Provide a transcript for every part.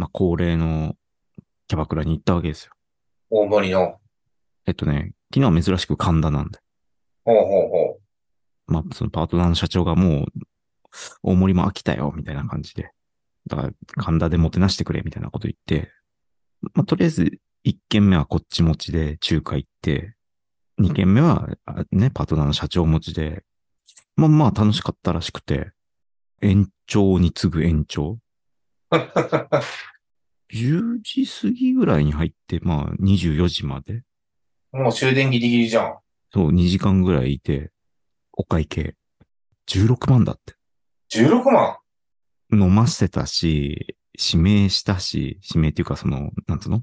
まあ、恒例のキャバクラに行ったわけですよ。大盛りの。えっとね、昨日は珍しく神田なんで。ほうほうほまあ、そのパートナーの社長がもう、大盛りも飽きたよ、みたいな感じで。だから、神田でもてなしてくれ、みたいなこと言って、まあ、とりあえず、1軒目はこっち持ちで中華行って、2軒目は、あね、パートナーの社長持ちで、まあまあ楽しかったらしくて、延長に次ぐ延長。う。10時過ぎぐらいに入って、まあ24時まで。もう終電ギリギリじゃん。そう、2時間ぐらいいて、お会計、16万だって。16万？飲ませたし、指名したし、指名っていうかその、なんつうの？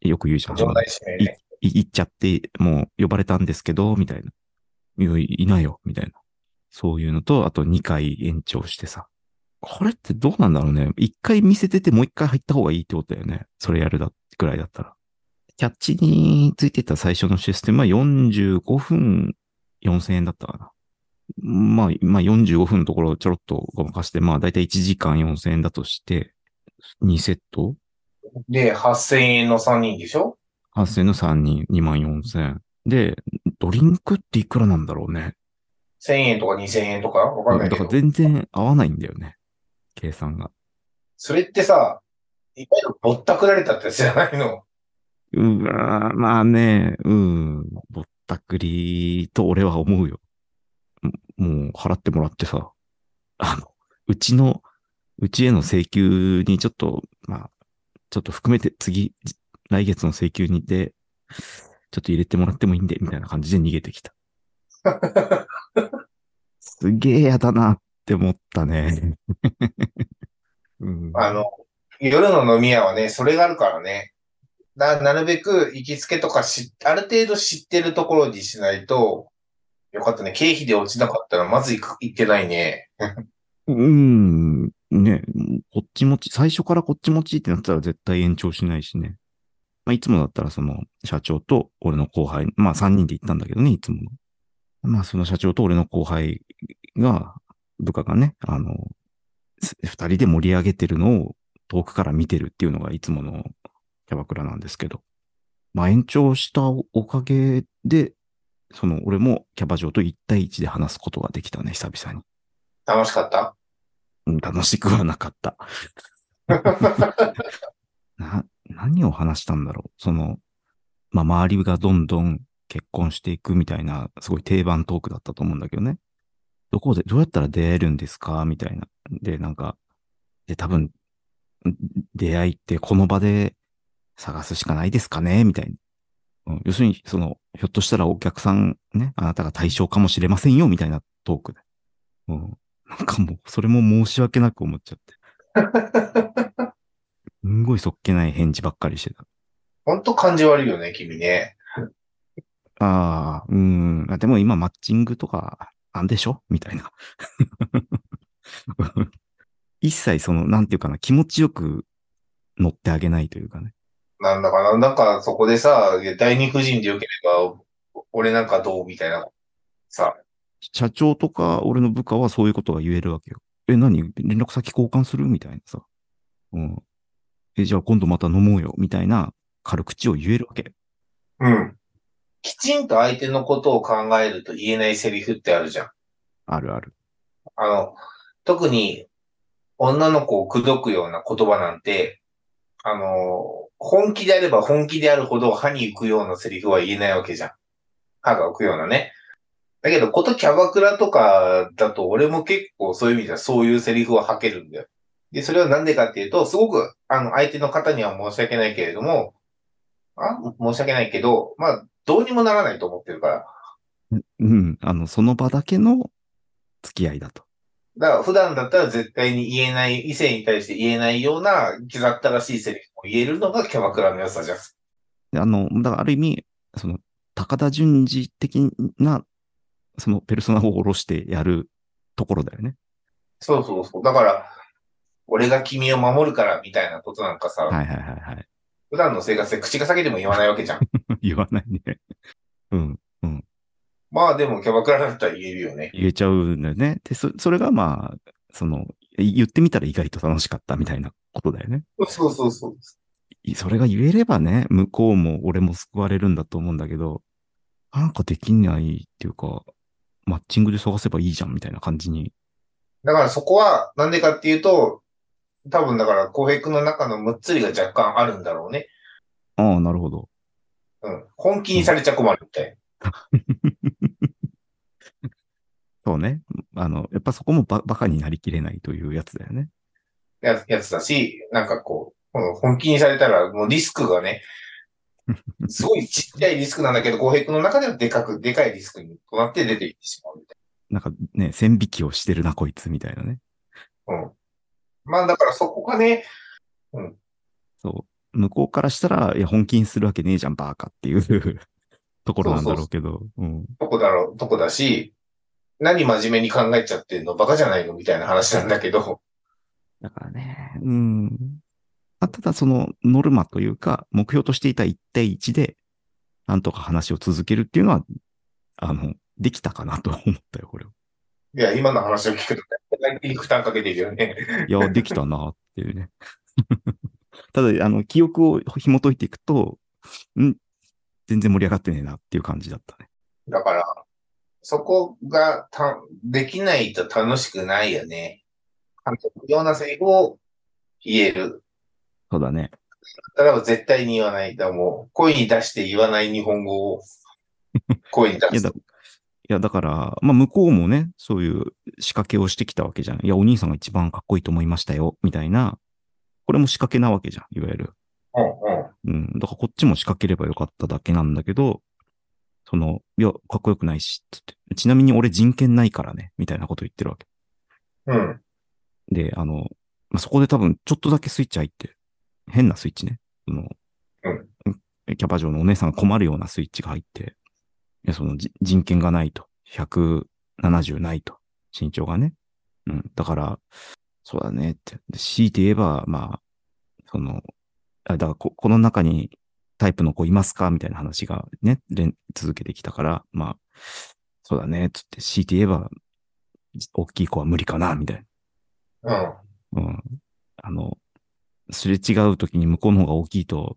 よく言うじゃん。場内指名ね。い行っちゃって、もう呼ばれたんですけど、みたいな。いや、いないよ、みたいな。そういうのと、あと2回延長してさ。これってどうなんだろうね。1回見せててもう1回入った方がいいってことだよね。それやるだ、くらいだったら。キャッチについてた最初のシステムは45分4000円だったかな。まあ、まあ45分のところをちょろっとごまかして、まあだいたい1時間4000円だとして、2セット？で、8000円の3人でしょ？8000の3人、2万4000。で、ドリンクっていくらなんだろうね。?1000 円とか2000円とか？わかんないけどだから。全然合わないんだよね。計算が。それってさ、いわゆるぼったくられたってやつじゃないの？うわーまあね、うん、ぼったくりと俺は思うよ。ももう払ってもらってさ、あの、うちの、うちへの請求にちょっと、まあ、ちょっと含めて次、来月の請求にで、ちょっと入れてもらってもいいんで、みたいな感じで逃げてきた。すげえやだなって思ったね。うん、あの、夜の飲み屋はね、それがあるからね。な、なるべく行きつけとかし、ある程度知ってるところにしないと、よかったね。経費で落ちなかったらまず行ってないね。うん、ね、こっち持ち、最初からこっち持ちってなったら絶対延長しないしね。まあ、いつもだったらその社長と俺の後輩、まあ3人で行ったんだけどね、いつもの。まあその社長と俺の後輩が、部下がね、あの、す二人で盛り上げてるのを遠くから見てるっていうのがいつものキャバクラなんですけど。まあ延長したおかげで、その俺もキャバ嬢と1対1で話すことができたね、久々に。楽しかった？うん楽しくはなかった。な、何を話したんだろう。その、まあ、周りがどんどん結婚していくみたいな、すごい定番トークだったと思うんだけどね。どこで、どうやったら出会えるんですか？みたいな。で、なんか、で、多分、ん出会いってこの場で探すしかないですかね？みたいな。うん、要するに、その、ひょっとしたらお客さんね、あなたが対象かもしれませんよ、みたいなトークで。うん。なんかもう、それも申し訳なく思っちゃって。すんごいそっけない返事ばっかりしてた。ほんと感じ悪いよね、君ね。ああ、うん。あでも今マッチングとか、あんでしょ？みたいな。一切その、なんていうかな、気持ちよく乗ってあげないというかね。なんだかな、なんかそこでさ、第二夫人でよければ、俺なんかどうみたいな。さ、社長とか俺の部下はそういうことが言えるわけよ。え、何？連絡先交換する？みたいなさ。うん。え、じゃあ今度また飲もうよ。みたいな軽口を言えるわけ。うん。きちんと相手のことを考えると言えないセリフってあるじゃん。あるある。あの、特に女の子を口説くような言葉なんて、あの、本気であれば本気であるほど歯に行くようなセリフは言えないわけじゃん。歯が浮くようなね。だけど、ことキャバクラとかだと、俺も結構そういう意味ではそういうセリフは吐けるんだよ。で、それはなんでかっていうと、すごく、あの、相手の方には申し訳ないけれども、あ申し訳ないけど、まあ、どうにもならないと思ってるから。うん。あの、その場だけの付き合いだと。だから普段だったら絶対に言えない、異性に対して言えないような、気ざったらしいセリフを言えるのがキャバクラの良さじゃん。であの、だからある意味、その、高田純次的な、そのペルソナを下ろしてやるところだよね。そうそうそう。だから、俺が君を守るからみたいなことなんかさ、はいはいはいはい。普段の生活で口が裂けても言わないわけじゃん。言わないね。うん。まあでもキャバクラだったら言えるよね。言えちゃうんだよね。で、そ、それがまあ、その、言ってみたら意外と楽しかったみたいなことだよね。そうそうそう。いそれが言えればね、向こうも俺も救われるんだと思うんだけど、なんかできないっていうか、マッチングで探せばいいじゃんみたいな感じに。だからそこは、なんでかっていうと、多分だから、浩平君の中のむっつりが若干あるんだろうね。ああ、なるほど。うん。本気にされちゃ困るみたい そうね。あの、やっぱそこもババカになりきれないというやつだよね。なややつだし、なんかこう、この本気にされたら、もうリスクがね、すごいちっちゃいリスクなんだけど、浩平君の中ではでかく、でかいリスクにとなって出てきてしまうみたいなんかね、線引きをしてるな、こいつ、みたいなね。な。うん。まあだからそこがね、そう。向こうからしたら、いや、本気にするわけねえじゃん、バーカっていう ところなんだろうけど。うん。どこだろう、どこだし、何真面目に考えちゃってんのバカじゃないのみたいな話なんだけど、だからね、うん。あただそのノルマというか、目標としていた1対1で、なんとか話を続けるっていうのは、あの、できたかなと思ったよ、これは。いや、今の話を聞くと、大体に負担かけてるよね。いや、できたなっていうね。ただ、あの、記憶を紐解いていくと、ん？全然盛り上がってねえなっていう感じだったね。だから、そこがた、できないと楽しくないよね。監督ようなセリフを言える。そうだね。だから絶対に言わない。だもう、声に出して言わない日本語を、声に出 いや、すだ。いや、だから、まあ、向こうもね、そういう仕掛けをしてきたわけじゃん。いや、お兄さんが一番かっこいいと思いましたよ、みたいな。これも仕掛けなわけじゃん、いわゆる。うんうん。うん。だからこっちも仕掛ければよかっただけなんだけど、その、いや、かっこよくないし、つって。ちなみに俺人権ないからね、みたいなこと言ってるわけ。うん。で、あの、まあ、そこで多分ちょっとだけスイッチ入って、変なスイッチね。その、うんキャバ嬢のお姉さんが困るようなスイッチが入って、いや、そのじ人権がないと。170ないと。身長がね。うん。だから、そうだねって。で強いて言えば、まあ、その、あだからこ、この中にタイプの子いますか？みたいな話がね、連続けてきたから、まあ、そうだね、つって、強いて言えば、大きい子は無理かな、みたいな。うん。うん。あの、すれ違う時に向こうの方が大きいと、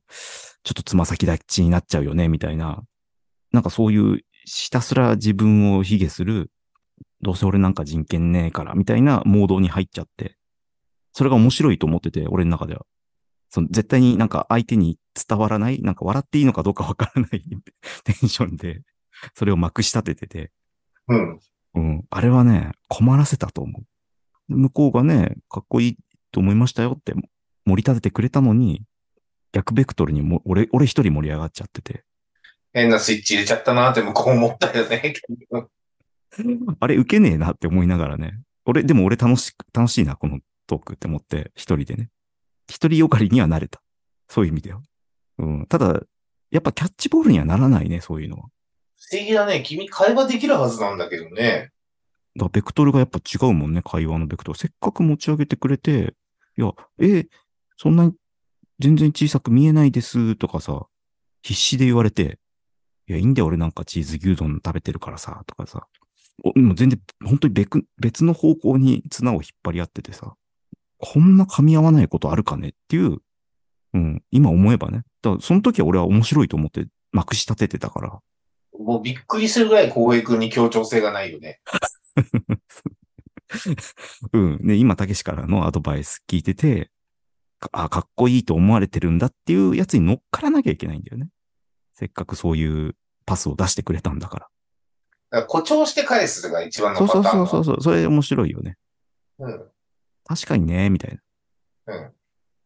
ちょっとつま先立ちになっちゃうよね、みたいな。なんかそういう、ひたすら自分を卑下する、どうせ俺なんか人権ねえから、みたいなモードに入っちゃって。それが面白いと思ってて、俺の中では。その絶対になんか相手に伝わらない、なんか笑っていいのかどうかわからない テンションで、それをまくし立ててて。うん。うん。あれはね、困らせたと思う。向こうがね、かっこいいと思いましたよって盛り立ててくれたのに、逆ベクトルにも、俺、俺一人盛り上がっちゃってて。変なスイッチ入れちゃったなって向こう思ったよね。あれ、受けねえなって思いながらね。俺、でも俺楽しく、楽しいな、このトークって思って、一人でね。一人よかりにはなれた。そういう意味では。うん。ただ、やっぱキャッチボールにはならないね、そういうのは。不思議だね。君会話できるはずなんだけどね。だベクトルがやっぱ違うもんね、会話のベクトル。せっかく持ち上げてくれて、いや、え、そんなに全然小さく見えないですとかさ、必死で言われて、いや、いいんだよ、俺なんかチーズ牛丼食べてるからさ、とかさ。おもう全然、本当に別別の方向に綱を引っ張り合っててさ、こんな噛み合わないことあるかねっていう、うん、今思えばね。だからその時は俺は面白いと思ってまくし立ててたから、もうびっくりするぐらい浩平君に協調性がないよね。うん。で、今、たけしからのアドバイス聞いてて、かあ、かっこいいと思われてるんだっていうやつに乗っからなきゃいけないんだよね。せっかくそういうパスを出してくれたんだから。だから誇張して返すが一番そうそうのパターンそうそうそう。それ面白いよね。うん。確かにね、みたいな。うん。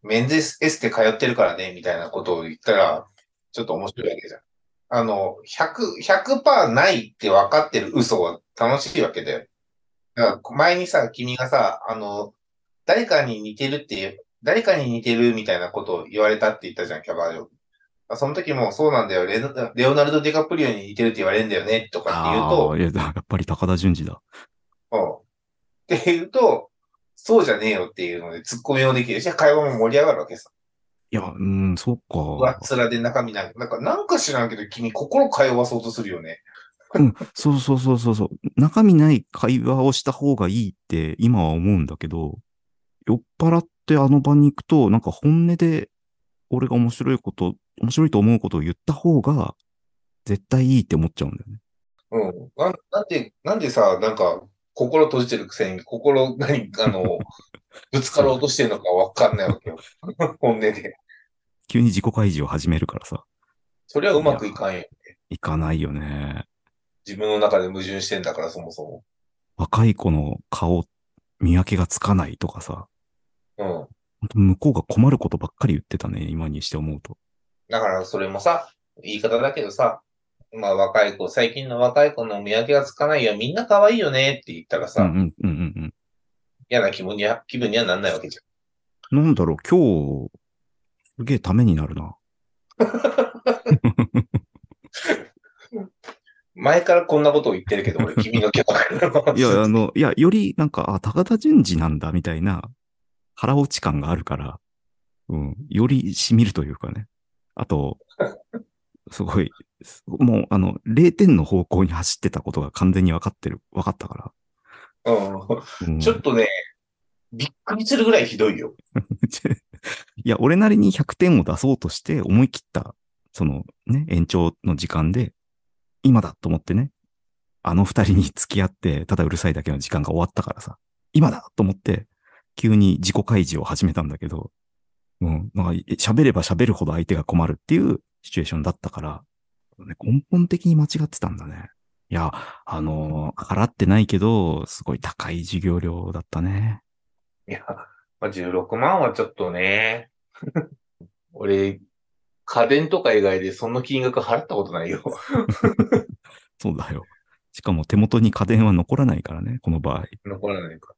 メンズエステ通ってるからね、みたいなことを言ったら、ちょっと面白いわけじゃん。あの、100、100%ないって分かってる嘘は楽しいわけだよ。だから前にさ、君がさ、あの、誰かに似てるっていう、誰かに似てるみたいなことを言われたって言ったじゃん、キャバ嬢。あその時もそうなんだよレノ、レオナルド・ディカプリオに似てるって言われるんだよね、とかって言うとあ、や、やっぱり高田純次だ。うん。って言うと、そうじゃねえよっていうので突っ込みもできるし、会話も盛り上がるわけさ。いや、うん、そっ上っか。面で中身なんか、なんか、なんか知らんけど、君心通わそうとするよね。うん、そうそうそうそうそう。中身ない会話をした方がいいって今は思うんだけど、酔っ払っってあの場に行くと、なんか本音で俺が面白いこと、面白いと思うことを言った方が絶対いいって思っちゃうんだよね。うん。なんなんで、なんでさ、なんか、心閉じてるくせに、心、何、あの、ぶつかろうとしてるのかわかんないわけよ。本音で。急に自己開示を始めるからさ、それはうまくいかんよ。いかないよね。自分の中で矛盾してんだから、そもそも。若い子の顔見分けがつかないとかさ、うん。本当向こうが困ることばっかり言ってたね、今にして思うと。だから、それもさ、言い方だけどさ、まあ若い子、最近の若い子の見分けがつかないよ。みんな可愛いよねって言ったらさ、うんうんうんうんうん。嫌な気分には、気分にはなんないわけじなんだろう、今日、すげえためになるな。ゃん。前からこんなことを言ってるけど、俺、君のキャラいや、あの、いや、よりなんか、あ、高田純次なんだ、みたいな、腹落ち感があるから、うん、より染みるというかね。あと、すごい、もう、あの、0点の方向に走ってたことが完全に分かってる、分かったから。うん。うん、ちょっとね、びっくりするぐらいひどいよ。いや、俺なりに100点を出そうとして思い切った、そのね、延長の時間で、今だと思ってね、あの二人に付き合って、ただうるさいだけの時間が終わったからさ、今だと思って、急に自己開示を始めたんだけど、うん、なんか喋れば喋るほど相手が困るっていうシチュエーションだったから、ね根本的に間違ってたんだね。いや、あのー払ってないけど、すごい高い授業料だったね。いや、まあ、16万はちょっとね。俺、家電とか以外でその金額払ったことないよ。そうだよ。しかも手元に家電は残らないからね、この場合。残らないか。